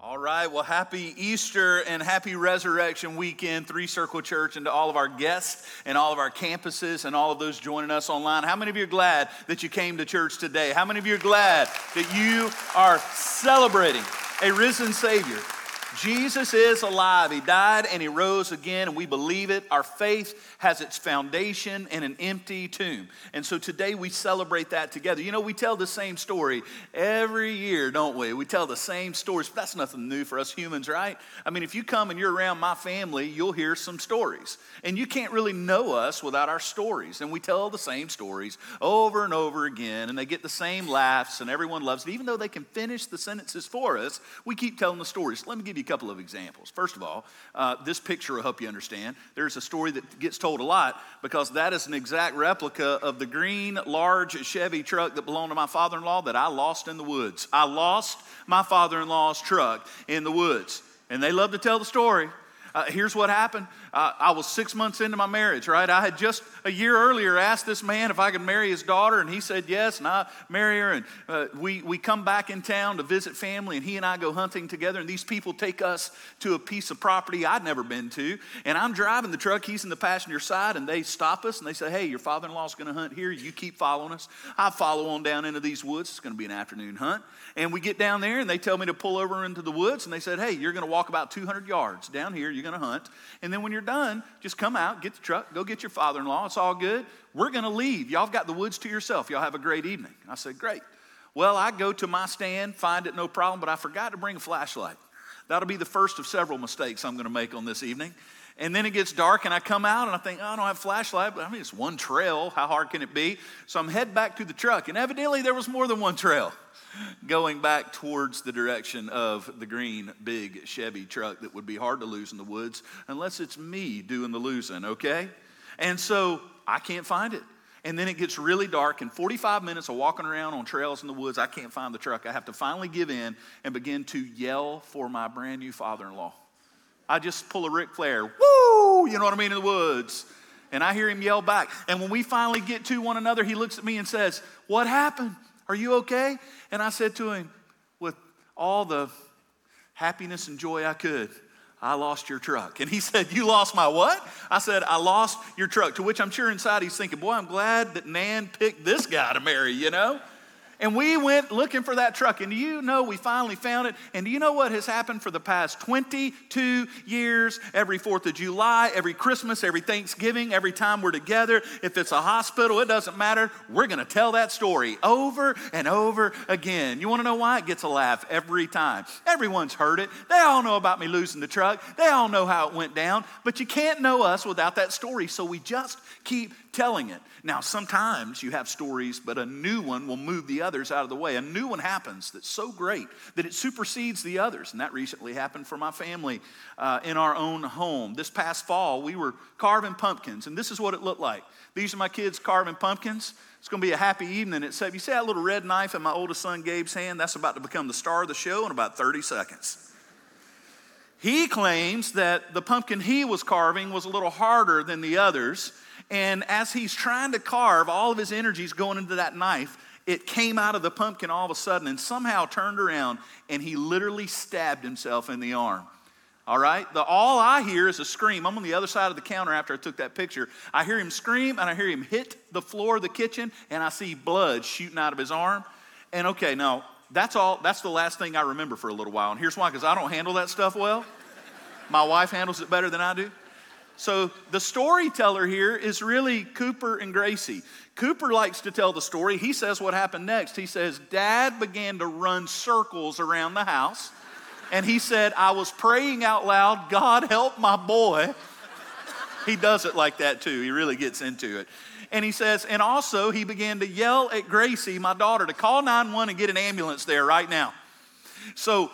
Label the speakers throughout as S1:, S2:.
S1: All right, well, happy Easter and happy Resurrection Weekend, Three Circle Church, and to all of our guests and all of our campuses and all of those joining us online. How many of you are glad that you came to church today? How many of you are glad that you are celebrating a risen Savior? Jesus is alive. He died and he rose again, and we believe it. Our faith has its foundation in an empty tomb. And so today we celebrate that together. You know, we tell the same story every year, don't we? We tell the same stories, but that's nothing new for us humans, right? I mean, if you come and you're around my family, you'll hear some stories. And you can't really know us without our stories. And we tell the same stories over and over again, and they get the same laughs, and everyone loves it. Even though they can finish the sentences for us, we keep telling the stories. Let me give you couple of examples. First of all, uh, this picture will help you understand. There's a story that gets told a lot because that is an exact replica of the green, large Chevy truck that belonged to my father in law that I lost in the woods. I lost my father in law's truck in the woods. And they love to tell the story. Uh, here's what happened. Uh, I was six months into my marriage, right? I had just a year earlier asked this man if I could marry his daughter, and he said yes, and I marry her. And uh, we, we come back in town to visit family, and he and I go hunting together. And these people take us to a piece of property I'd never been to. And I'm driving the truck, he's in the passenger side, and they stop us and they say, Hey, your father in law's going to hunt here. You keep following us. I follow on down into these woods. It's going to be an afternoon hunt. And we get down there, and they tell me to pull over into the woods, and they said, Hey, you're going to walk about 200 yards down here. You're going to hunt. And then when you're done, just come out, get the truck, go get your father in law. It's all good. We're going to leave. Y'all have got the woods to yourself. Y'all have a great evening. I said, Great. Well, I go to my stand, find it no problem, but I forgot to bring a flashlight. That'll be the first of several mistakes I'm going to make on this evening. And then it gets dark, and I come out and I think, oh, I don't have a flashlight, but I mean, it's one trail. How hard can it be? So I'm head back to the truck, and evidently there was more than one trail going back towards the direction of the green, big Chevy truck that would be hard to lose in the woods unless it's me doing the losing, okay? And so I can't find it. And then it gets really dark, and 45 minutes of walking around on trails in the woods, I can't find the truck. I have to finally give in and begin to yell for my brand new father in law. I just pull a Ric Flair, woo, you know what I mean, in the woods. And I hear him yell back. And when we finally get to one another, he looks at me and says, What happened? Are you okay? And I said to him, with all the happiness and joy I could, I lost your truck. And he said, You lost my what? I said, I lost your truck. To which I'm sure inside he's thinking, Boy, I'm glad that Nan picked this guy to marry, you know? And we went looking for that truck. And do you know we finally found it? And do you know what has happened for the past 22 years? Every 4th of July, every Christmas, every Thanksgiving, every time we're together, if it's a hospital, it doesn't matter. We're going to tell that story over and over again. You want to know why? It gets a laugh every time. Everyone's heard it. They all know about me losing the truck. They all know how it went down. But you can't know us without that story. So we just keep telling it. Now, sometimes you have stories, but a new one will move the others out of the way. A new one happens that's so great that it supersedes the others. And that recently happened for my family uh, in our own home. This past fall, we were carving pumpkins, and this is what it looked like. These are my kids carving pumpkins. It's going to be a happy evening. Except you see that little red knife in my oldest son Gabe's hand? That's about to become the star of the show in about 30 seconds. He claims that the pumpkin he was carving was a little harder than the others and as he's trying to carve, all of his energy is going into that knife. It came out of the pumpkin all of a sudden and somehow turned around and he literally stabbed himself in the arm. All right? The, all I hear is a scream. I'm on the other side of the counter after I took that picture. I hear him scream and I hear him hit the floor of the kitchen and I see blood shooting out of his arm. And okay, now that's all, that's the last thing I remember for a little while. And here's why because I don't handle that stuff well. My wife handles it better than I do. So the storyteller here is really Cooper and Gracie. Cooper likes to tell the story. He says what happened next. He says, Dad began to run circles around the house. And he said, I was praying out loud, God help my boy. He does it like that too. He really gets into it. And he says, and also he began to yell at Gracie, my daughter, to call 911 and get an ambulance there right now. So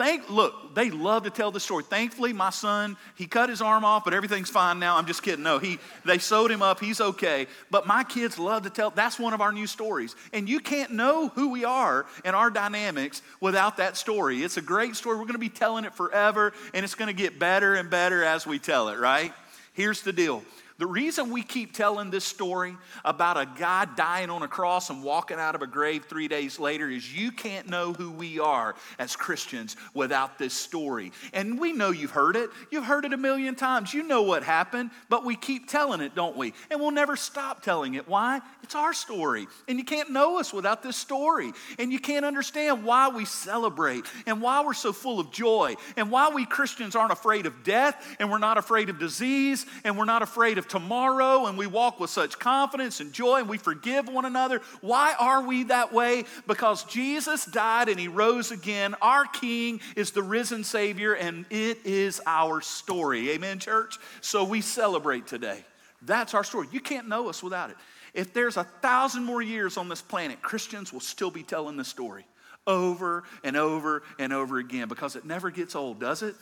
S1: Thank, look, they love to tell the story. Thankfully, my son, he cut his arm off, but everything's fine now. I'm just kidding. No, he, they sewed him up. He's okay. But my kids love to tell. That's one of our new stories. And you can't know who we are and our dynamics without that story. It's a great story. We're going to be telling it forever, and it's going to get better and better as we tell it, right? Here's the deal The reason we keep telling this story about a guy dying on a cross and walking out of a grave three days later is you can't know who we are as Christians without this story. And we know you've heard it. You've heard it a million times. You know what happened, but we keep telling it, don't we? And we'll never stop telling it. Why? It's our story. And you can't know us without this story. And you can't understand why we celebrate and why we're so full of joy and why we Christians aren't afraid of death and we're not afraid of disease and we're not afraid of tomorrow and we walk with such confidence and joy and we forgive one another. Why are we that way? Because Jesus died and he rose again. Our King is the risen Savior and it is our story. Amen, church? So we celebrate today. That's our story. You can't know us without it. If there's a thousand more years on this planet, Christians will still be telling the story over and over and over again because it never gets old, does it?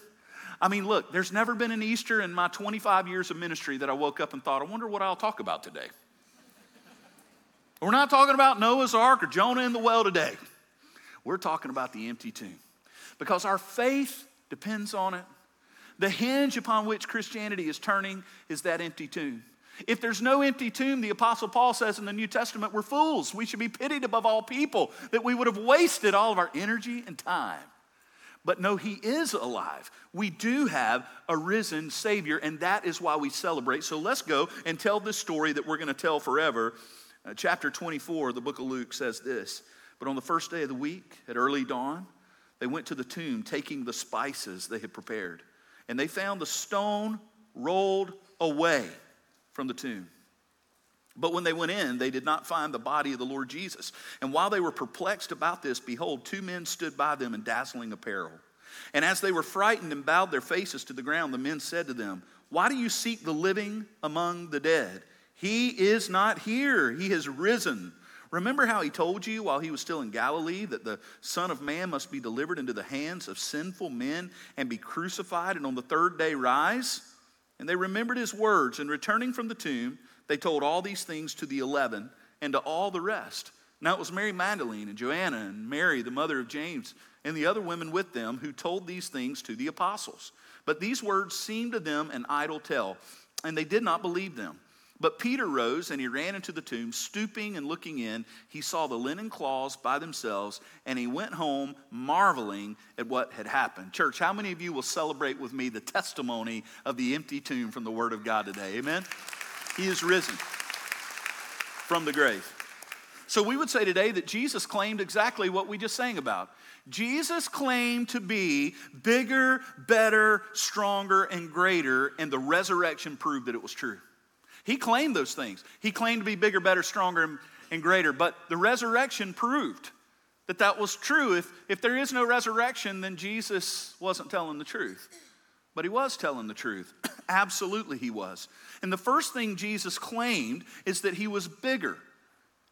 S1: I mean, look, there's never been an Easter in my 25 years of ministry that I woke up and thought, I wonder what I'll talk about today. We're not talking about Noah's Ark or Jonah in the well today. We're talking about the empty tomb because our faith depends on it. The hinge upon which Christianity is turning is that empty tomb. If there's no empty tomb, the Apostle Paul says in the New Testament, we're fools. We should be pitied above all people, that we would have wasted all of our energy and time but no, he is alive. We do have a risen Savior, and that is why we celebrate. So let's go and tell this story that we're going to tell forever. Uh, chapter 24, the book of Luke says this But on the first day of the week, at early dawn, they went to the tomb, taking the spices they had prepared. And they found the stone rolled away from the tomb. But when they went in, they did not find the body of the Lord Jesus. And while they were perplexed about this, behold, two men stood by them in dazzling apparel. And as they were frightened and bowed their faces to the ground, the men said to them, Why do you seek the living among the dead? He is not here, he has risen. Remember how he told you while he was still in Galilee that the Son of Man must be delivered into the hands of sinful men and be crucified and on the third day rise? And they remembered his words, and returning from the tomb, they told all these things to the eleven and to all the rest. Now it was Mary Magdalene and Joanna and Mary, the mother of James, and the other women with them who told these things to the apostles. But these words seemed to them an idle tale, and they did not believe them. But Peter rose and he ran into the tomb, stooping and looking in. He saw the linen cloths by themselves, and he went home marveling at what had happened. Church, how many of you will celebrate with me the testimony of the empty tomb from the Word of God today? Amen. He is risen from the grave. So we would say today that Jesus claimed exactly what we just sang about. Jesus claimed to be bigger, better, stronger, and greater, and the resurrection proved that it was true. He claimed those things. He claimed to be bigger, better, stronger, and greater, but the resurrection proved that that was true. If, if there is no resurrection, then Jesus wasn't telling the truth. But he was telling the truth. Absolutely, he was. And the first thing Jesus claimed is that he was bigger,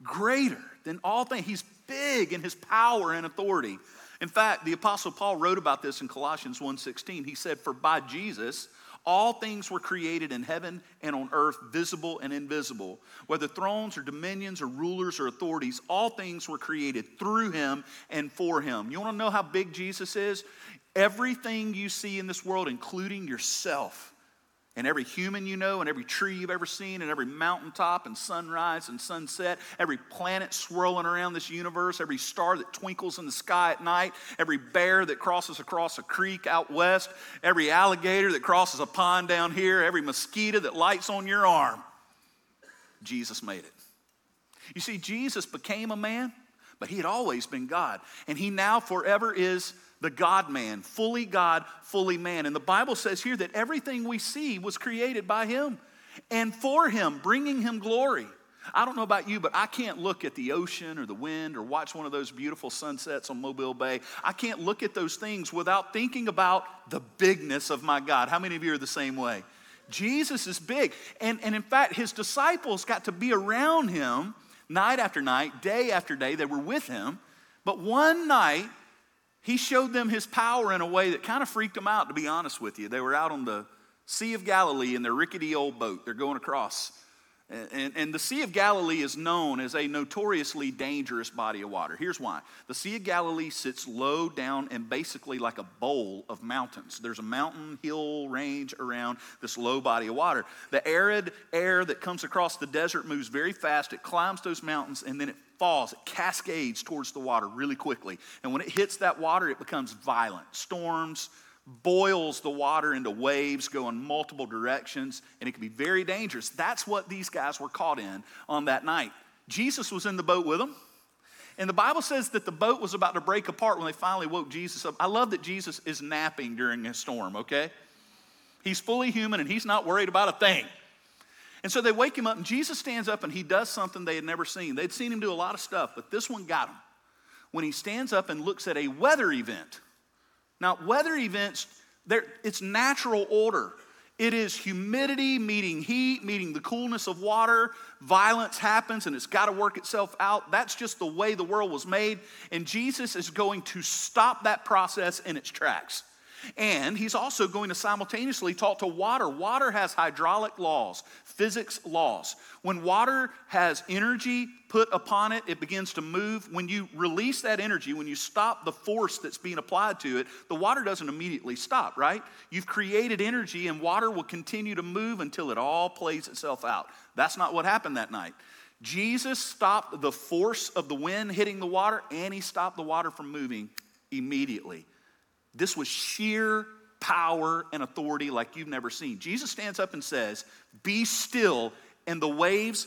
S1: greater than all things. He's big in his power and authority. In fact, the apostle Paul wrote about this in Colossians 1:16. He said, "For by Jesus all things were created in heaven and on earth, visible and invisible, whether thrones or dominions or rulers or authorities, all things were created through him and for him." You want to know how big Jesus is? Everything you see in this world, including yourself, and every human you know, and every tree you've ever seen, and every mountaintop and sunrise and sunset, every planet swirling around this universe, every star that twinkles in the sky at night, every bear that crosses across a creek out west, every alligator that crosses a pond down here, every mosquito that lights on your arm. Jesus made it. You see, Jesus became a man, but he had always been God, and he now forever is the God man, fully God, fully man. And the Bible says here that everything we see was created by him and for him, bringing him glory. I don't know about you, but I can't look at the ocean or the wind or watch one of those beautiful sunsets on Mobile Bay. I can't look at those things without thinking about the bigness of my God. How many of you are the same way? Jesus is big. And, and in fact, his disciples got to be around him night after night, day after day. They were with him. But one night, he showed them his power in a way that kind of freaked them out, to be honest with you. They were out on the Sea of Galilee in their rickety old boat. They're going across. And, and, the Sea of Galilee is known as a notoriously dangerous body of water. Here's why the Sea of Galilee sits low down and basically like a bowl of mountains. There's a mountain hill range around this low body of water. The arid air that comes across the desert moves very fast. It climbs those mountains and then it falls, it cascades towards the water really quickly. And when it hits that water, it becomes violent. Storms, boils the water into waves, going multiple directions, and it can be very dangerous. That's what these guys were caught in on that night. Jesus was in the boat with them. And the Bible says that the boat was about to break apart when they finally woke Jesus up. I love that Jesus is napping during a storm, okay? He's fully human and he's not worried about a thing. And so they wake him up, and Jesus stands up and he does something they had never seen. They'd seen him do a lot of stuff, but this one got him. When he stands up and looks at a weather event now, weather events, it's natural order. It is humidity meeting heat, meeting the coolness of water. Violence happens and it's got to work itself out. That's just the way the world was made. And Jesus is going to stop that process in its tracks. And he's also going to simultaneously talk to water. Water has hydraulic laws, physics laws. When water has energy put upon it, it begins to move. When you release that energy, when you stop the force that's being applied to it, the water doesn't immediately stop, right? You've created energy, and water will continue to move until it all plays itself out. That's not what happened that night. Jesus stopped the force of the wind hitting the water, and he stopped the water from moving immediately. This was sheer power and authority like you've never seen. Jesus stands up and says, Be still, and the waves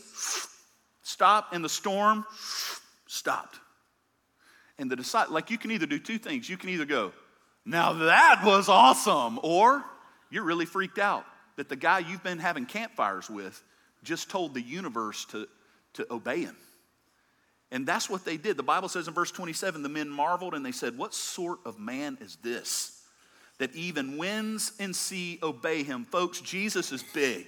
S1: stop, and the storm stopped. And the disciple, like you can either do two things. You can either go, Now that was awesome, or you're really freaked out that the guy you've been having campfires with just told the universe to, to obey him. And that's what they did. The Bible says in verse 27 the men marveled and they said, What sort of man is this? That even winds and sea obey him. Folks, Jesus is big.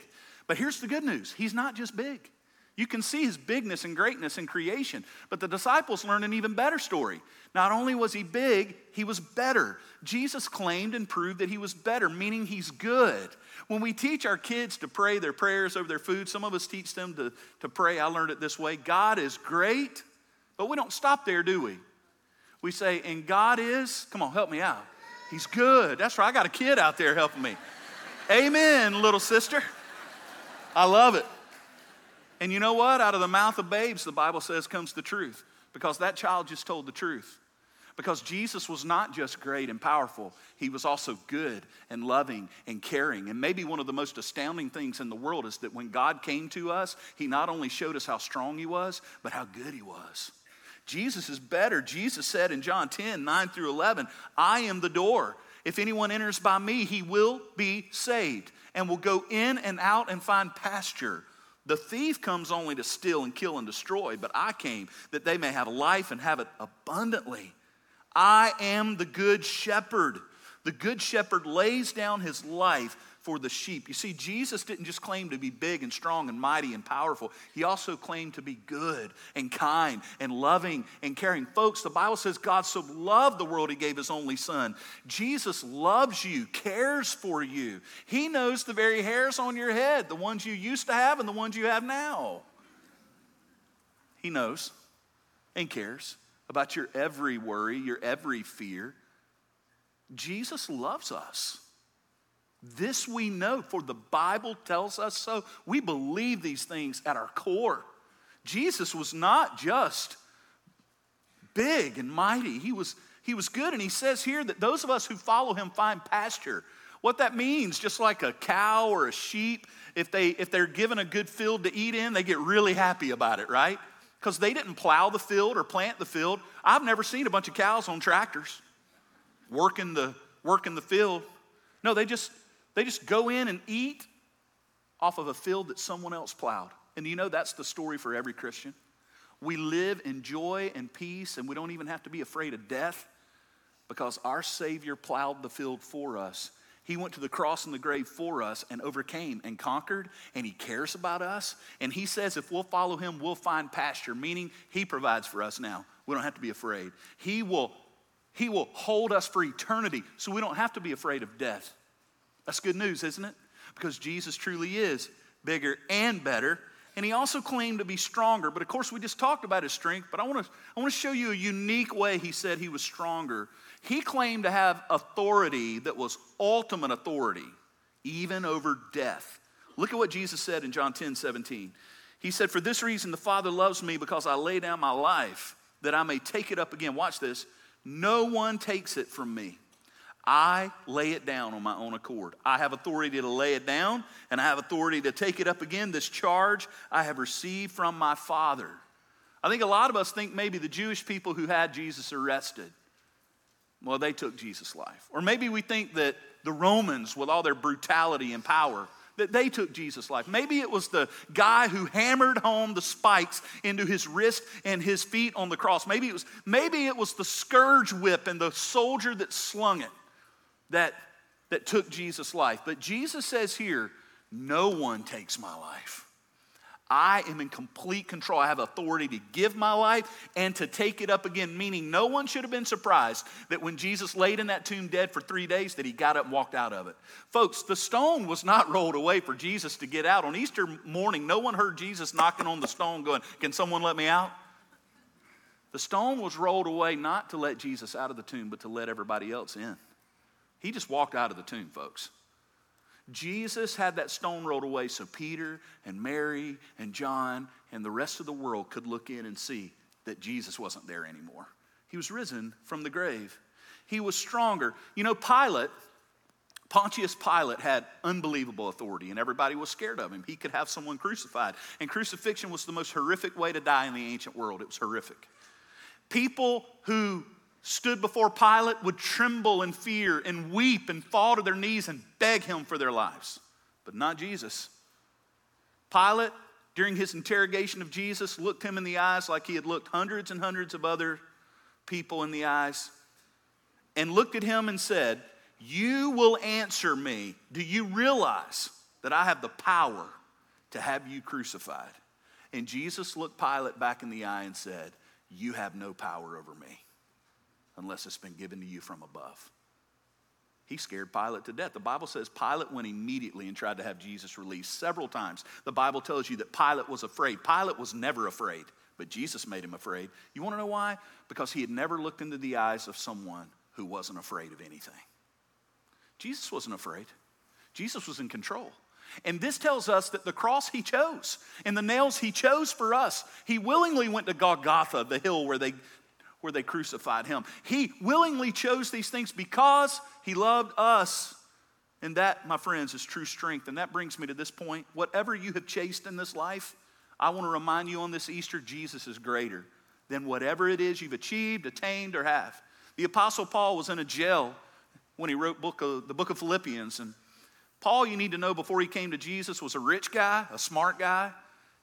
S1: But here's the good news He's not just big. You can see his bigness and greatness in creation. But the disciples learned an even better story. Not only was he big, he was better. Jesus claimed and proved that he was better, meaning he's good. When we teach our kids to pray their prayers over their food, some of us teach them to, to pray. I learned it this way God is great but we don't stop there, do we? We say, and God is, come on, help me out. He's good. That's right. I got a kid out there helping me. Amen, little sister. I love it. And you know what? Out of the mouth of babes, the Bible says, comes the truth. Because that child just told the truth. Because Jesus was not just great and powerful, he was also good and loving and caring. And maybe one of the most astounding things in the world is that when God came to us, he not only showed us how strong he was, but how good he was. Jesus is better. Jesus said in John 10, 9 through 11, I am the door. If anyone enters by me, he will be saved and will go in and out and find pasture. The thief comes only to steal and kill and destroy, but I came that they may have life and have it abundantly. I am the good shepherd. The good shepherd lays down his life for the sheep. You see, Jesus didn't just claim to be big and strong and mighty and powerful, he also claimed to be good and kind and loving and caring. Folks, the Bible says God so loved the world, he gave his only son. Jesus loves you, cares for you. He knows the very hairs on your head, the ones you used to have and the ones you have now. He knows and cares about your every worry, your every fear. Jesus loves us. This we know, for the Bible tells us so. We believe these things at our core. Jesus was not just big and mighty, he was, he was good. And he says here that those of us who follow him find pasture. What that means, just like a cow or a sheep, if, they, if they're given a good field to eat in, they get really happy about it, right? Because they didn't plow the field or plant the field. I've never seen a bunch of cows on tractors working the, working the field. No, they just they just go in and eat off of a field that someone else plowed. And you know that's the story for every Christian. We live in joy and peace, and we don't even have to be afraid of death because our Savior plowed the field for us. He went to the cross and the grave for us and overcame and conquered, and He cares about us. And He says if we'll follow Him, we'll find pasture, meaning He provides for us now. We don't have to be afraid. He will, he will hold us for eternity, so we don't have to be afraid of death. That's good news, isn't it? Because Jesus truly is bigger and better. And he also claimed to be stronger. But of course, we just talked about his strength, but I want to, I want to show you a unique way he said he was stronger. He claimed to have authority that was ultimate authority, even over death. Look at what Jesus said in John 10 17. He said, For this reason the Father loves me because I lay down my life that I may take it up again. Watch this. No one takes it from me. I lay it down on my own accord. I have authority to lay it down, and I have authority to take it up again. This charge I have received from my Father. I think a lot of us think maybe the Jewish people who had Jesus arrested, well, they took Jesus' life. Or maybe we think that the Romans, with all their brutality and power, that they took Jesus' life. Maybe it was the guy who hammered home the spikes into his wrist and his feet on the cross. Maybe it was, maybe it was the scourge whip and the soldier that slung it that, that took Jesus' life. But Jesus says here, no one takes my life. I am in complete control. I have authority to give my life and to take it up again, meaning no one should have been surprised that when Jesus laid in that tomb dead for three days, that he got up and walked out of it. Folks, the stone was not rolled away for Jesus to get out. On Easter morning, no one heard Jesus knocking on the stone going, Can someone let me out? The stone was rolled away not to let Jesus out of the tomb, but to let everybody else in. He just walked out of the tomb, folks. Jesus had that stone rolled away so Peter and Mary and John and the rest of the world could look in and see that Jesus wasn't there anymore. He was risen from the grave. He was stronger. You know, Pilate, Pontius Pilate had unbelievable authority, and everybody was scared of him. He could have someone crucified. And crucifixion was the most horrific way to die in the ancient world. It was horrific. People who stood before Pilate would tremble in fear and weep and fall to their knees and beg him for their lives, but not Jesus. Pilate, during his interrogation of Jesus, looked him in the eyes like he had looked hundreds and hundreds of other people in the eyes and looked at him and said, You will answer me. Do you realize that I have the power to have you crucified? And Jesus looked Pilate back in the eye and said, You have no power over me unless it's been given to you from above. He scared Pilate to death. The Bible says Pilate went immediately and tried to have Jesus released several times. The Bible tells you that Pilate was afraid. Pilate was never afraid, but Jesus made him afraid. You want to know why? Because he had never looked into the eyes of someone who wasn't afraid of anything. Jesus wasn't afraid, Jesus was in control. And this tells us that the cross he chose and the nails he chose for us. He willingly went to Golgotha, the hill where they where they crucified him. He willingly chose these things because he loved us. And that, my friends, is true strength. And that brings me to this point. Whatever you have chased in this life, I want to remind you on this Easter, Jesus is greater than whatever it is you've achieved, attained, or have. The Apostle Paul was in a jail when he wrote book of, the book of Philippians. And Paul, you need to know, before he came to Jesus, was a rich guy, a smart guy.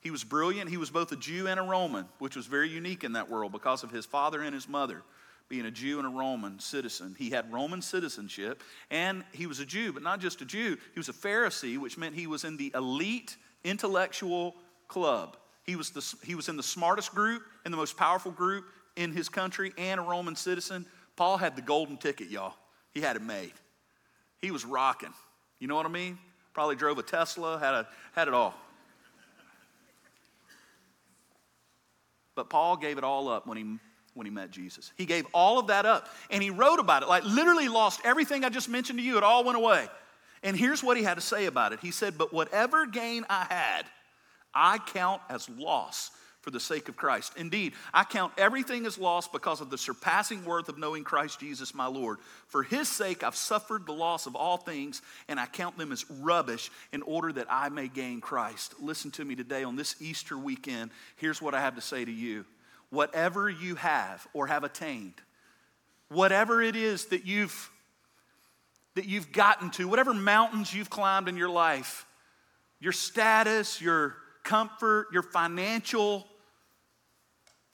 S1: He was brilliant. He was both a Jew and a Roman, which was very unique in that world because of his father and his mother being a Jew and a Roman citizen. He had Roman citizenship and he was a Jew, but not just a Jew, he was a Pharisee, which meant he was in the elite intellectual club. He was, the, he was in the smartest group and the most powerful group in his country and a Roman citizen. Paul had the golden ticket, y'all. He had it made. He was rocking. You know what I mean? Probably drove a Tesla, had, a, had it all. But Paul gave it all up when he, when he met Jesus. He gave all of that up and he wrote about it, like literally lost everything I just mentioned to you. It all went away. And here's what he had to say about it He said, But whatever gain I had, I count as loss for the sake of Christ. Indeed, I count everything as lost because of the surpassing worth of knowing Christ Jesus my Lord. For his sake, I've suffered the loss of all things, and I count them as rubbish in order that I may gain Christ. Listen to me today on this Easter weekend. Here's what I have to say to you whatever you have or have attained, whatever it is that you've that you've gotten to, whatever mountains you've climbed in your life, your status, your comfort, your financial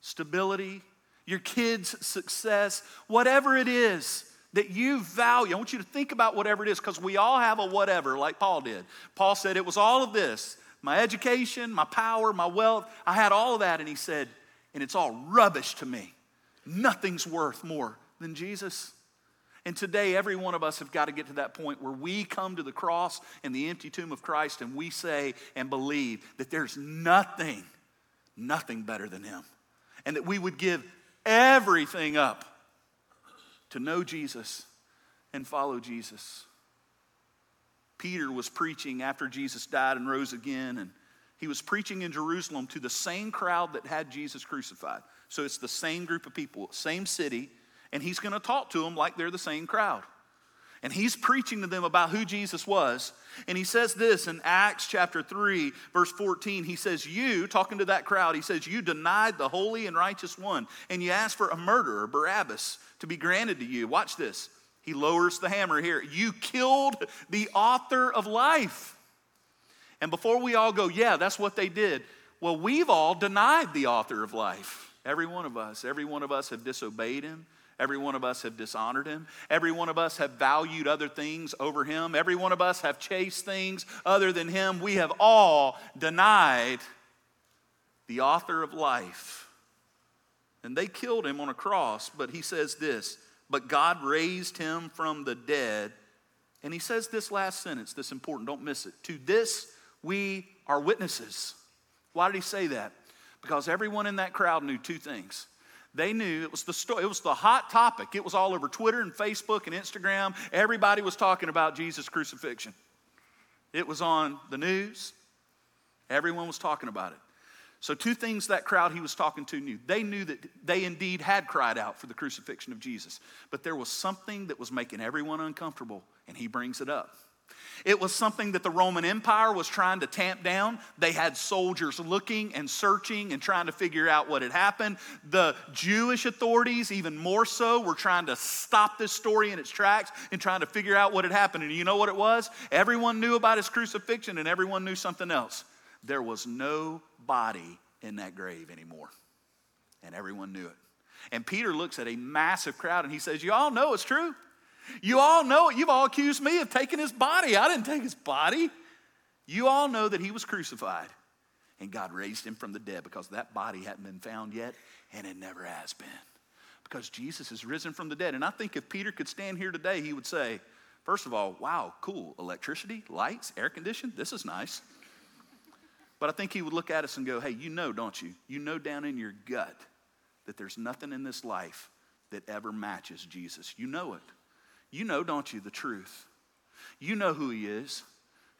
S1: stability, your kids' success, whatever it is that you value. I want you to think about whatever it is because we all have a whatever, like Paul did. Paul said, It was all of this my education, my power, my wealth. I had all of that. And he said, And it's all rubbish to me. Nothing's worth more than Jesus. And today, every one of us have got to get to that point where we come to the cross and the empty tomb of Christ and we say and believe that there's nothing, nothing better than Him. And that we would give everything up to know Jesus and follow Jesus. Peter was preaching after Jesus died and rose again, and he was preaching in Jerusalem to the same crowd that had Jesus crucified. So it's the same group of people, same city, and he's going to talk to them like they're the same crowd. And he's preaching to them about who Jesus was. And he says this in Acts chapter 3, verse 14. He says, You, talking to that crowd, he says, You denied the holy and righteous one, and you asked for a murderer, Barabbas, to be granted to you. Watch this. He lowers the hammer here. You killed the author of life. And before we all go, Yeah, that's what they did. Well, we've all denied the author of life. Every one of us. Every one of us have disobeyed him. Every one of us have dishonored him. Every one of us have valued other things over him. Every one of us have chased things other than him. We have all denied the author of life. And they killed him on a cross, but he says this, but God raised him from the dead. And he says this last sentence, this important, don't miss it. To this we are witnesses. Why did he say that? Because everyone in that crowd knew two things. They knew it was the story, it was the hot topic. It was all over Twitter and Facebook and Instagram. Everybody was talking about Jesus' crucifixion. It was on the news. Everyone was talking about it. So, two things that crowd he was talking to knew. They knew that they indeed had cried out for the crucifixion of Jesus, but there was something that was making everyone uncomfortable, and he brings it up. It was something that the Roman Empire was trying to tamp down. They had soldiers looking and searching and trying to figure out what had happened. The Jewish authorities, even more so, were trying to stop this story in its tracks and trying to figure out what had happened. And you know what it was? Everyone knew about his crucifixion and everyone knew something else. There was no body in that grave anymore. And everyone knew it. And Peter looks at a massive crowd and he says, You all know it's true. You all know it. You've all accused me of taking his body. I didn't take his body. You all know that he was crucified and God raised him from the dead because that body hadn't been found yet and it never has been. Because Jesus is risen from the dead. And I think if Peter could stand here today, he would say, first of all, wow, cool. Electricity, lights, air conditioning, this is nice. But I think he would look at us and go, hey, you know, don't you? You know down in your gut that there's nothing in this life that ever matches Jesus. You know it. You know, don't you, the truth? You know who He is.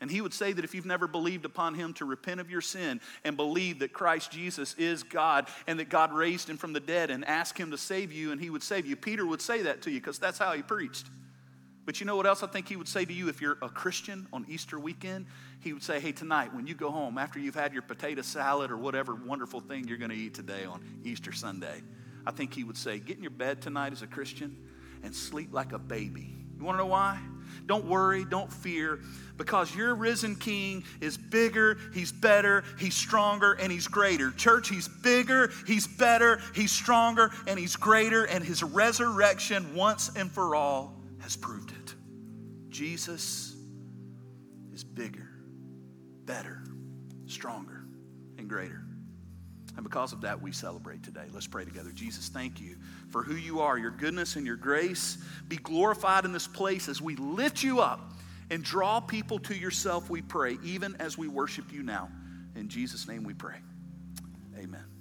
S1: And He would say that if you've never believed upon Him to repent of your sin and believe that Christ Jesus is God and that God raised Him from the dead and ask Him to save you, and He would save you. Peter would say that to you because that's how He preached. But you know what else I think he would say to you if you're a Christian on Easter weekend? He would say, Hey, tonight, when you go home, after you've had your potato salad or whatever wonderful thing you're going to eat today on Easter Sunday, I think he would say, Get in your bed tonight as a Christian and sleep like a baby. You want to know why? Don't worry, don't fear, because your risen king is bigger, he's better, he's stronger, and he's greater. Church, he's bigger, he's better, he's stronger, and he's greater, and his resurrection once and for all has proved it. Jesus is bigger, better, stronger, and greater. And because of that, we celebrate today. Let's pray together. Jesus, thank you for who you are, your goodness and your grace. Be glorified in this place as we lift you up and draw people to yourself, we pray, even as we worship you now. In Jesus' name we pray. Amen.